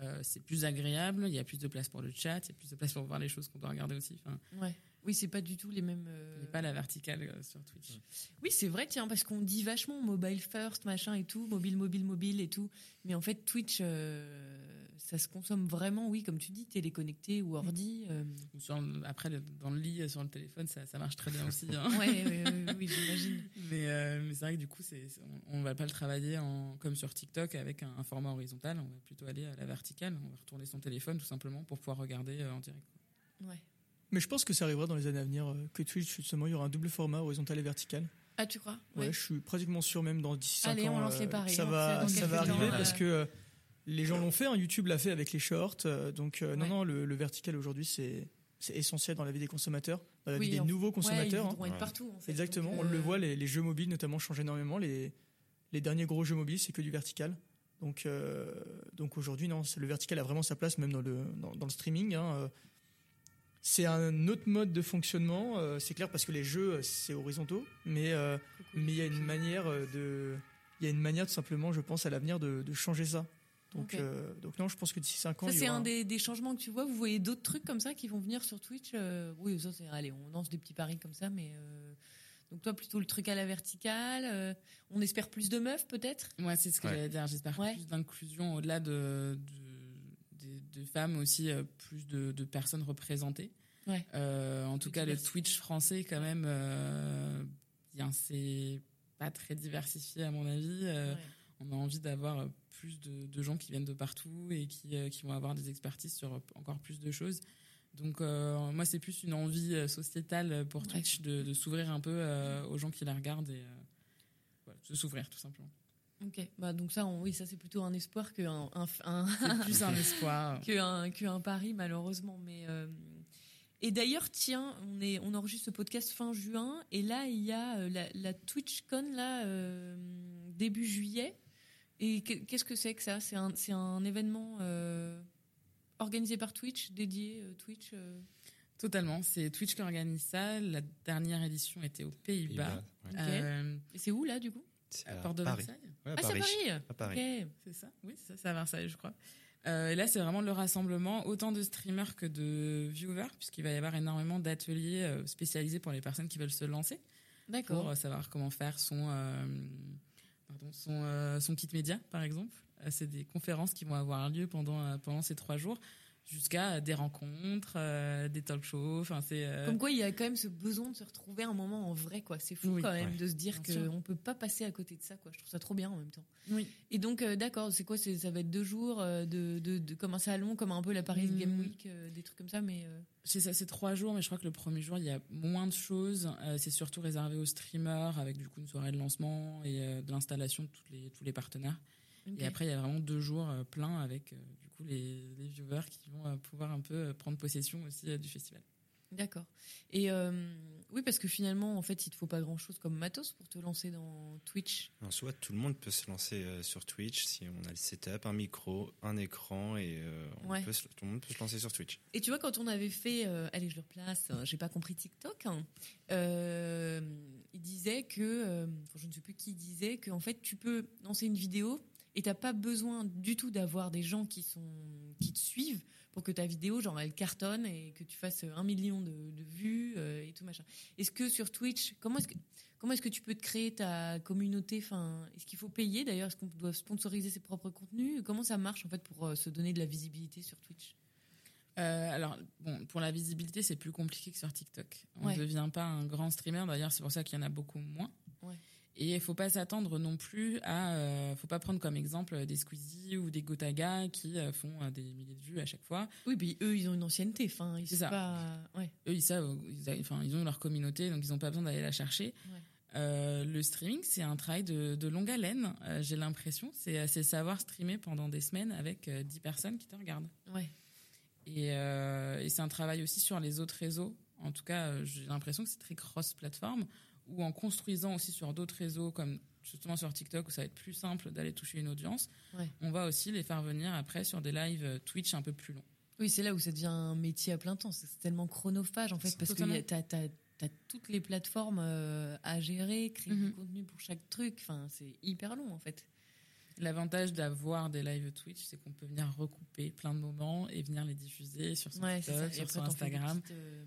Euh, c'est plus agréable, il y a plus de place pour le chat, il y a plus de place pour voir les choses qu'on doit regarder aussi. Enfin, Ouais. Oui, c'est pas du tout les mêmes. euh, il n'y a pas la verticale euh, sur Twitch. Oui, c'est vrai, tiens, parce qu'on dit vachement mobile first, machin et tout, mobile, mobile, mobile et tout. Mais en fait, Twitch, euh, ça se consomme vraiment, oui, comme tu dis, téléconnecté ou ordi. euh. Ou sur le- après, le- dans le lit, euh, sur le téléphone, ça, ça marche très bien aussi. hein. Ouais, ouais, ouais, oui, j'imagine. Mais, euh, mais c'est vrai que du coup, c'est, c'est- on, on va pas le travailler en, comme sur TikTok avec un, un format horizontal. On va plutôt aller à la verticale. On va retourner son téléphone tout simplement pour pouvoir regarder euh, en direct. Ouais. Mais je pense que ça arrivera dans les années à venir euh, que Twitch justement il y aura un double format horizontal et vertical. Ah, tu crois? Ouais, je suis pratiquement sûr même dans 10 Allez, ans on lance euh, les paris, ça va ça va arriver temps, parce euh. que euh, les gens l'ont fait, hein, YouTube l'a fait avec les shorts euh, donc euh, non Ouais. non le, le vertical aujourd'hui c'est c'est essentiel dans la vie des consommateurs, dans la Oui, vie des en- nouveaux Ouais, ils consommateurs. hein. être partout. en fait. Exactement, Donc, on le euh, voit, les, les jeux mobiles notamment changent énormément. Les, les derniers gros jeux mobiles, c'est que du vertical. Donc, euh, donc aujourd'hui, non, le vertical a vraiment sa place même dans le, dans, dans le streaming. hein, euh. C'est un autre mode de fonctionnement. euh, c'est clair parce que les jeux, c'est horizontaux, mais euh, mais il y a une manière de, il y a une manière tout simplement, je pense, à l'avenir de, de changer ça. Donc euh, donc non, je pense que d'ici 5 ans, Ça, c'est aura un des, des changements que tu vois. Vous voyez d'autres trucs comme ça qui vont venir sur Twitch euh, Oui, ça, c'est. Allez, on lance des petits paris comme ça, mais. euh, donc, toi, plutôt le truc à la verticale. euh, on espère plus de meufs, peut-être? Moi, c'est ce que Ouais. j'allais dire. J'espère Ouais. plus d'inclusion au-delà de, de, femmes aussi, euh, plus de, de personnes représentées. Ouais. Euh, en tout cas, le. Twitch français, quand même, euh, bien, c'est pas très diversifié à mon avis. Euh, Ouais. On a envie d'avoir plus de, de gens qui viennent de partout et qui, euh, qui vont avoir des expertises sur encore plus de choses. Donc euh, moi, c'est plus une envie euh, sociétale pour Ouais. Twitch de, de s'ouvrir un peu aux gens qui la regardent et voilà, de s'ouvrir tout simplement. Ok. Bah, donc, ça, on- oui, ça, c'est plutôt un espoir qu'un un, un, C'est plus un espoir. qu'un qu'un pari, malheureusement. Mais. euh, Et d'ailleurs, tiens, on, est, on enregistre ce podcast fin juin, et là, il y a la, la TwitchCon, là, euh, début juillet. Et que- qu'est-ce que c'est que ça? C'est un, événement euh, organisé par Twitch, dédié euh, Twitch euh, Totalement, c'est Twitch qui organise ça. La dernière édition était aux Pays-Bas. Euh, Et c'est où, là, du coup? À à Porte de Paris. Versailles. Ouais, à Ah, c'est à Paris. À Paris. C'est ça Oui, c'est ça, c'est à Versailles, je crois. Euh, et là, c'est vraiment le rassemblement, autant de streamers que de viewers, puisqu'il va y avoir énormément d'ateliers spécialisés pour les personnes qui veulent se lancer, pour D'accord. euh, savoir comment faire son, euh, euh, son kit média, par exemple. Euh, c'est des conférences qui vont avoir lieu pendant, euh, pendant ces trois jours, jusqu'à des rencontres, euh, des talk shows. Enfin, c'est. euh, Comme quoi, il y a quand même ce besoin de se retrouver un moment en vrai, quoi. C'est fou Oui, quand même ouais. de se dire qu'on peut pas passer à côté de ça, quoi. Je trouve ça trop bien en même temps. Oui. Et donc, euh, d'accord, c'est quoi Ça va être deux jours euh, de, de, de comme un salon, comme un peu la Paris Mm. Game Week, euh, des trucs comme ça, mais. euh, C'est ça, c'est trois jours, mais je crois que le premier jour, il y a moins de choses. Euh, c'est surtout réservé aux streamers, avec du coup une soirée de lancement et euh, de l'installation de toutes les, tous les partenaires. Et après, il y a vraiment deux jours euh, pleins avec euh, du coup les, les viewers qui vont euh, pouvoir un peu euh, prendre possession aussi euh, du festival. D'accord. Et euh, oui, parce que finalement, en fait, il te faut pas grand chose comme matos pour te lancer dans Twitch. En soi, tout le monde peut se lancer euh, sur Twitch si on a le setup, un micro, un écran et euh, on Ouais. peut se- tout le monde peut se lancer sur Twitch. Et tu vois, quand on avait fait, euh, allez, je le replace, euh, j'ai pas compris TikTok, hein, euh, il disait que, euh, je ne sais plus qui disait, que en fait, tu peux lancer une vidéo et t'as pas besoin du tout d'avoir des gens qui sont qui te suivent pour que ta vidéo, genre, elle cartonne et que tu fasses un million de, de vues euh, et tout machin. Est-ce que sur Twitch, comment est-ce que comment est-ce que tu peux te créer ta communauté? Enfin, est-ce qu'il faut payer d'ailleurs? Est-ce qu'on doit sponsoriser ses propres contenus? Comment ça marche en fait pour euh, se donner de la visibilité sur Twitch? Euh, alors, bon, pour la visibilité, c'est plus compliqué que sur TikTok. On ne Ouais. devient pas un grand streamer. D'ailleurs, c'est pour ça qu'il y en a beaucoup moins. Ouais. Et il faut pas s'attendre non plus à. Euh, faut pas prendre comme exemple des Squeezie ou des Gotaga qui euh, font euh, des milliers de vues à chaque fois. Oui, puis eux, ils ont une ancienneté. Enfin, ils ça. pas. Ouais. Eux, ils savent, ils, a- enfin, ils ont leur communauté, donc ils n'ont pas besoin d'aller la chercher. Ouais. Euh, le streaming, c'est un travail de, de longue haleine. euh, J'ai l'impression, c'est savoir streamer pendant des semaines avec euh, 10 personnes qui te regardent. Ouais. Et, et c'est un travail aussi sur les autres réseaux. En tout cas, j'ai l'impression que c'est très cross-platform, ou en construisant aussi sur d'autres réseaux, comme justement sur TikTok, où ça va être plus simple d'aller toucher une audience, Ouais. on va aussi les faire venir après sur des lives euh, Twitch un peu plus longs. Oui, c'est là où ça devient un métier à plein temps. C'est tellement chronophage, en fait, parce que totalement. t'as t'as- toutes les plateformes euh, à gérer, créer Mhm. du contenu pour chaque truc. Enfin, c'est hyper long, en fait. L'avantage d'avoir des lives Twitch, c'est qu'on peut venir recouper plein de moments et venir les diffuser sur son Ouais. TikTok, sur son Instagram. petites, euh.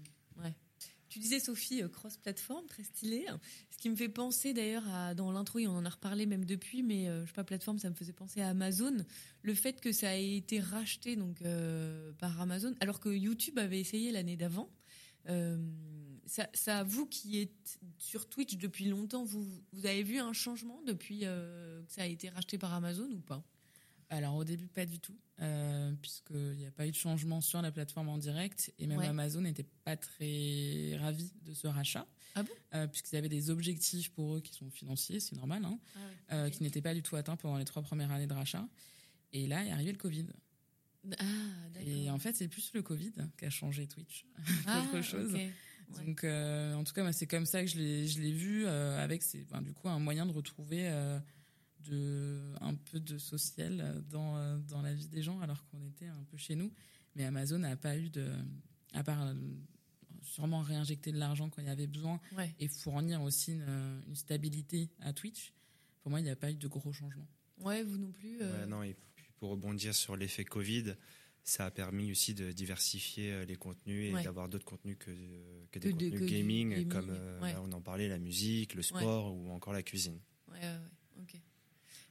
Tu disais, Sophie, euh, cross-platform, très stylé. Ce qui me fait penser d'ailleurs à, dans l'intro, on en a reparlé même depuis, mais euh, je sais pas, plateforme, ça me faisait penser à Amazon. Le fait que ça ait été racheté donc, euh, par Amazon, alors que YouTube avait essayé l'année d'avant. Ça, vous qui êtes sur Twitch depuis longtemps, vous, vous avez vu un changement depuis que ça a été racheté par Amazon ou pas? Alors au début, pas du tout, euh, puisqu'il n'y a pas eu de changement sur la plateforme en direct, et même Ouais. Amazon n'était pas très ravi de ce rachat, Ah bon? Euh, puisqu'ils avaient des objectifs pour eux qui sont financiers, c'est normal, hein, euh, qui n'étaient pas du tout atteints pendant les trois premières années de rachat. Et là est arrivé le Covid. Ah. Et en fait, c'est plus le Covid qui a changé Twitch. Ah, autre chose. Ouais. Donc, euh, en tout cas, c'est comme ça que je l'ai, je l'ai vu, avec c'est, ben, du coup un moyen de retrouver de, un peu de social dans, euh, dans la vie des gens, alors qu'on était un peu chez nous. Mais Amazon n'a pas eu de, à part euh, sûrement réinjecter de l'argent quand il y avait besoin Ouais. et fournir aussi une, une stabilité à Twitch, pour moi, il n'y a pas eu de gros changements. Ouais, vous non plus. euh, Ouais, non, et pour rebondir sur l'effet Covid, ça a permis aussi de diversifier euh, les contenus et Ouais. d'avoir d'autres contenus que, que des Que de- contenus que gaming, gaming, comme euh, ouais. là, on en parlait, la musique, le sport ou encore la cuisine. Ouais, ouais, ouais, ok.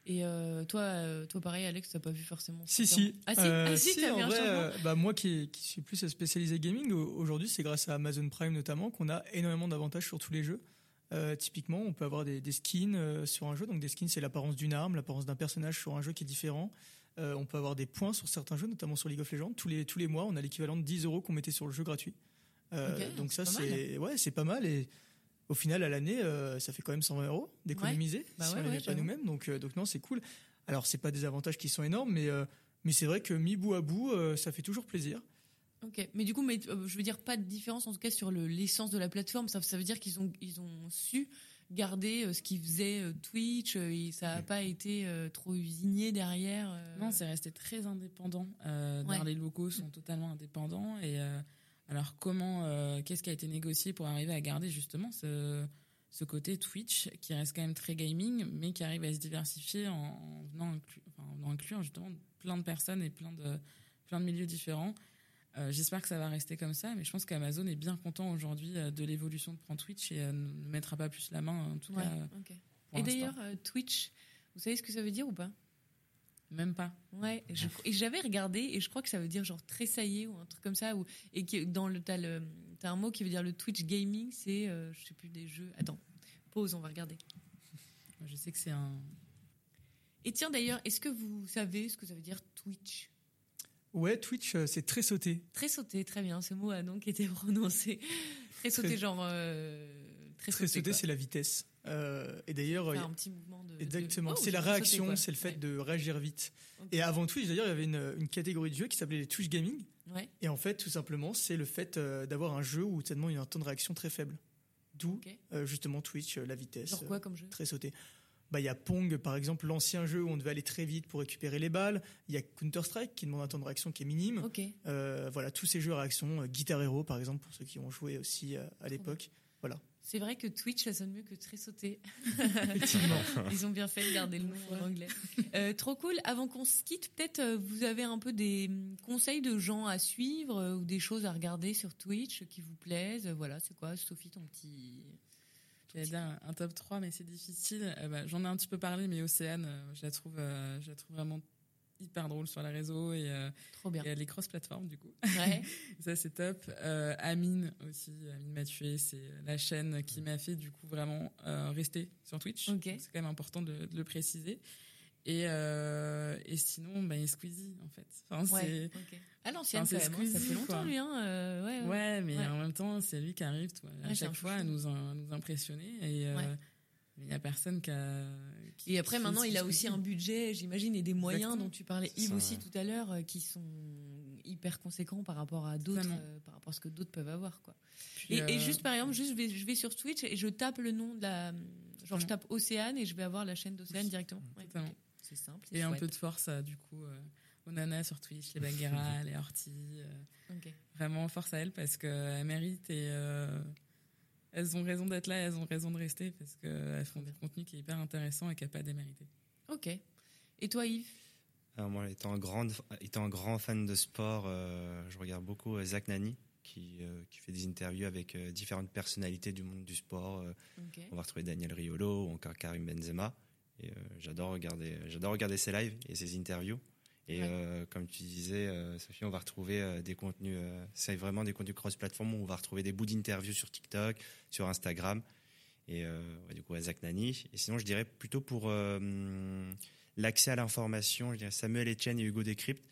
Et euh, toi, euh, toi, pareil, Alex, t'as pas vu forcément. Si. Ah si, Euh, ah, si, si, t'as en vu un vrai, changement bah, moi qui, qui suis plus spécialisé gaming, au- aujourd'hui, c'est grâce à Amazon Prime notamment qu'on a énormément d'avantages sur tous les jeux. Typiquement, on peut avoir des, des skins sur un jeu. Donc, des skins, c'est l'apparence d'une arme, l'apparence d'un personnage sur un jeu qui est différent. On peut avoir des points sur certains jeux, notamment sur League of Legends. Tous les, tous les mois, on a l'équivalent de 10 euros qu'on mettait sur le jeu gratuit. Donc, ça, c'est ouais, c'est pas mal. Et au final, à l'année, euh, ça fait quand même 120 euros d'économiser Bah si ouais, on les ouais, met pas nous-mêmes. Donc, euh, donc, non, c'est cool. Alors, c'est pas des avantages qui sont énormes, mais, euh, mais c'est vrai que mis bout à bout, euh, ça fait toujours plaisir. Ok, mais du coup, mais, euh, je veux dire pas de différence en tout cas sur le- l'essence de la plateforme. Ça, ça veut dire qu'ils ont, ils ont su garder euh, ce qu'ils faisaient euh, Twitch. euh, et ça a pas été euh, trop usinier derrière. euh. Non, c'est resté très indépendant. Euh, Les locaux sont totalement indépendants. Et euh, alors, comment, euh, qu'est-ce qui a été négocié pour arriver à garder justement ce, ce côté Twitch qui reste quand même très gaming, mais qui arrive à se diversifier en, en venant, inclu- enfin, en venant inclure justement plein de personnes et plein de, plein de milieux différents. Euh, J'espère que ça va rester comme ça, mais je pense qu'Amazon est bien content aujourd'hui euh, de l'évolution de Twitch et euh, ne mettra pas plus la main, en tout Ouais, cas. pour Et d'ailleurs, Twitch, vous savez ce que ça veut dire ou pas? Même pas. Ouais, je- et j'avais regardé et je crois que ça veut dire genre tressailler ou un truc comme ça ou et que dans le t'as le t'as un mot qui veut dire le Twitch gaming, c'est euh, je sais plus des jeux. Attends, pause, on va regarder. Je sais que c'est un. Et tiens d'ailleurs, est-ce que vous savez ce que ça veut dire Twitch? Ouais, Twitch, euh, c'est très sauté. Très sauté, très bien. Ce mot a donc été prononcé. Très sauté, Très- genre euh, très, Très sauté. sauté, quoi. c'est la vitesse. Euh, et d'ailleurs, un petit mouvement de. exactement, de- Oh, c'est la sauté, réaction, c'est le fait Ouais. de réagir vite. Et avant Twitch, d'ailleurs, il y avait une, une catégorie de jeux qui s'appelait les Twitch Gaming. Ouais. Et en fait, tout simplement, c'est le fait euh, d'avoir un jeu où tellement il y a un temps de réaction très faible. D'où euh, justement Twitch, la vitesse. Genre quoi comme jeu Très sauté. Bah, il y a Pong, par exemple, l'ancien jeu où on devait aller très vite pour récupérer les balles. Il y a Counter-Strike qui demande un temps de réaction qui est minime. Voilà, tous ces jeux à réaction. Guitar Hero, par exemple, pour ceux qui ont joué aussi à l'époque. C'est vrai que Twitch, ça sonne mieux que très sauté. Effectivement. Ils ont bien fait de garder le nom en anglais. Euh, trop cool. Avant qu'on se quitte, peut-être euh, vous avez un peu des hum, conseils de gens à suivre euh, ou des choses à regarder sur Twitch qui vous plaisent? Voilà, c'est quoi, Sophie, ton petit. J'allais dire un- un top 3, mais c'est difficile. Euh, bah, J'en ai un petit peu parlé, mais Océane, euh, je la trouve, euh, je la trouve vraiment hyper drôle sur les réseaux et, euh, Trop bien. et elle est cross-platform du coup. Ouais. Ça c'est top. Euh, Amine aussi, Amine Mathieu, c'est la chaîne qui m'a fait du coup vraiment euh, rester sur Twitch. C'est quand même important de, de le préciser. Et, euh, et sinon, bah, y a Squeezie en fait. Enfin, Ouais. ok. À l'ancienne, Enfin, quand c'est même. hein, Ça Squeezie, fait longtemps, quoi. lui. Hein. ouais, ouais. Ouais, mais en même temps, c'est lui qui arrive à chaque fois à nous, impressionner. Et. Il n'y a personne qui a. qui- Et après, maintenant, il a aussi un budget, j'imagine, et des moyens Exactement. dont tu parlais, Yves ça, aussi ouais. tout à l'heure, euh, qui sont hyper conséquents par rapport à d'autres, euh, par rapport à ce que d'autres peuvent avoir, quoi. Et, et euh, juste par exemple, juste je vais, je vais sur Twitch et je tape le nom de la, genre je tape Océane et je vais avoir la chaîne d'Océane directement. Ouais, Totalement. ok. C'est simple. Et un peu de force, du coup, euh, aux nanas sur Twitch, les Bagheera, les Ok. vraiment force à elles parce qu'elles méritent et euh, elles ont raison d'être là, elles ont raison de rester parce qu'elles font du contenu qui est hyper intéressant et qui n'a pas démérité. Ok. Et toi, Yves? Alors moi, étant un grand, étant un grand fan de sport, euh, je regarde beaucoup euh, Zach Nani, qui, euh, qui fait des interviews avec euh, différentes personnalités du monde du sport. Euh, on va retrouver Daniel Riolo ou encore Karim Benzema. Et euh, j'adore regarder, j'adore regarder ses lives et ses interviews. Et Ouais. euh, comme tu disais, euh, Sophie, on va retrouver euh, des contenus. c'est vraiment des contenus cross-platform où on va retrouver des bouts d'interviews sur TikTok, sur Instagram. Et ouais, du coup, à Zach Nani. Et sinon, je dirais plutôt pour l'accès à l'information, je dirais Samuel Etienne et Hugo Décrypte,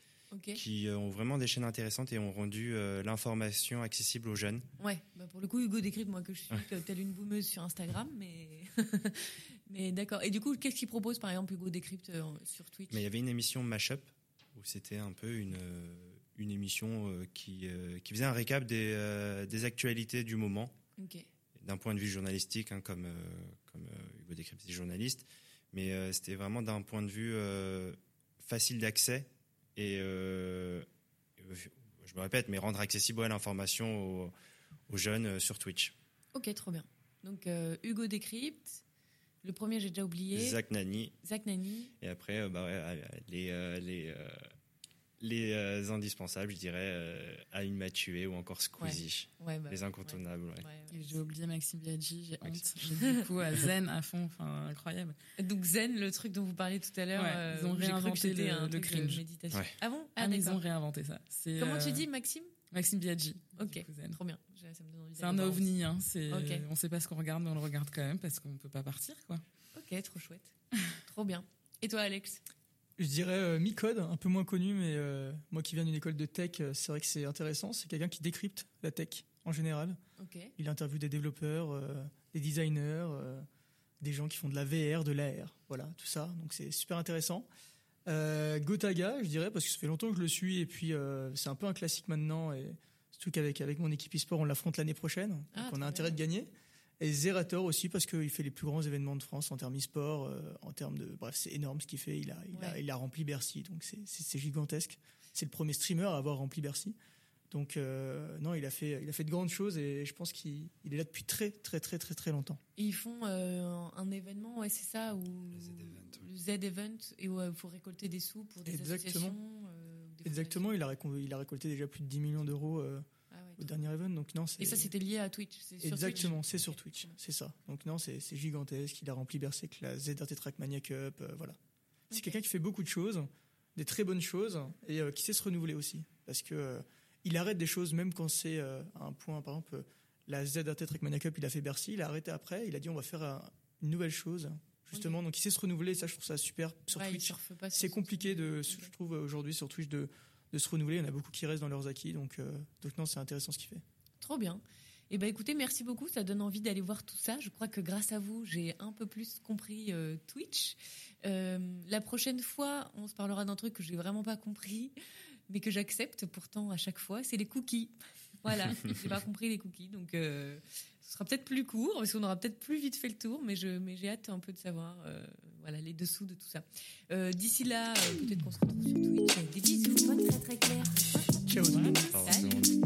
qui ont vraiment des chaînes intéressantes et ont rendu l'information accessible aux jeunes. Ouais. Bah pour le coup, Hugo décrit moi que je suis telle une boumeuse sur Instagram, mais mais d'accord. Et du coup, qu'est-ce qu'il propose par exemple Hugo décrypte sur Twitch? Mais il y avait une émission Mashup où c'était un peu une, une émission euh, qui, euh, qui faisait un récap des, euh, des actualités du moment, d'un point de vue journalistique, hein, comme, comme Hugo Décrypte est journaliste, mais c'était vraiment d'un point de vue facile d'accès et je me répète, mais rendre accessible l'information aux, aux, jeunes sur Twitch. Ok, trop bien. Donc euh, Hugo Décrypte, le premier j'ai déjà oublié. Zach Nani. Zach Nani. Et après, euh, bah, ouais, les, euh, les, euh, les euh, indispensables, je dirais, euh, Aline Mathieu ou encore Squeezie. Ouais, bah, les incontournables, ouais. ouais, ouais, Et ouais. J'ai oublié Maxime Biaggi, j'ai honte. Mais du coup, à Zen à fond, enfin incroyable. Donc Zen, le truc dont vous parliez tout à l'heure, Ouais, euh, ils ont j'ai cru que réinventé le- un le truc de cringe. méditation. Ouais. Ah bon? Ah, Ah ils ont réinventé ça. Comment tu dis Maxime? Maxime Biaggi. Ok, trop bien. C'est un ovni, hein. On sait pas ce qu'on regarde, mais on le regarde quand même parce qu'on peut pas partir, quoi. Ok, trop chouette. trop bien. Et toi Alex? Je dirais euh, Micode, un peu moins connu, mais euh, moi qui viens d'une école de tech, euh, c'est vrai que c'est intéressant. C'est quelqu'un qui décrypte la tech en général. Ok. Il interviewe des développeurs, euh, des designers, euh, des gens qui font de la VR, de l'AR, voilà, tout ça. Donc c'est super intéressant. Euh, Gotaga, je dirais, parce que ça fait longtemps que je le suis et puis euh, c'est un peu un classique maintenant. Et surtout qu'avec avec mon équipe e-sport, on l'affronte l'année prochaine. Donc Ah, on trop a intérêt bien. de gagner. Et Zerator aussi, parce qu'il fait les plus grands événements de France en termes e-sport, euh, en termes de. Bref, c'est énorme ce qu'il fait. Il a, il, a, il a rempli Bercy, donc c'est gigantesque. C'est le premier streamer à avoir rempli Bercy. Donc, euh, non, il a, fait, il a fait de grandes choses et je pense qu'il il est là depuis très, très, très, très, très longtemps. Et ils font euh, un, événement, ouais, c'est ça, où le Z-Event, et où il faut récolter des sous pour des Exactement. associations. euh, des Exactement, il a, récol- il a récolté déjà plus de 10 millions d'euros euh. Ah ouais, au dernier event. Donc, non, Et ça, c'était lié à Twitch. sur Exactement, Twitch c'est sur Twitch, c'est ça. Donc, non, c'est gigantesque. Il a rempli Bercy avec la ZRT Trackmania Cup, euh, voilà. C'est quelqu'un qui fait beaucoup de choses, des très bonnes choses, et euh, qui sait se renouveler aussi. Parce que euh, il arrête des choses, même quand c'est euh, un point, par exemple, euh, la ZRT Trackmania Cup, il a fait Bercy, il a arrêté après, il a dit on va faire euh, une nouvelle chose, justement. Donc, il sait se renouveler, ça, je trouve ça super sur Ouais, Twitch. C'est compliqué, de, je trouve, aujourd'hui sur Twitch, de, de se renouveler. Il y en a beaucoup qui restent dans leurs acquis, donc, euh, donc non, c'est intéressant ce qu'il fait. Trop bien. Eh ben écoutez, merci beaucoup. Ça donne envie d'aller voir tout ça. Je crois que grâce à vous, j'ai un peu plus compris euh, Twitch. Euh, la prochaine fois, on se parlera d'un truc que j'ai vraiment pas compris, mais que j'accepte pourtant à chaque fois. C'est les cookies. Voilà, j'ai pas compris les cookies, donc euh, ce sera peut-être plus court parce qu'on aura peut-être plus vite fait le tour, mais je, mais j'ai hâte un peu de savoir, euh, voilà, les dessous de tout ça. Euh, D'ici là, euh, peut-être qu'on se retrouve sur Twitch. Des bisous. Pas très très clair. Ciao. Au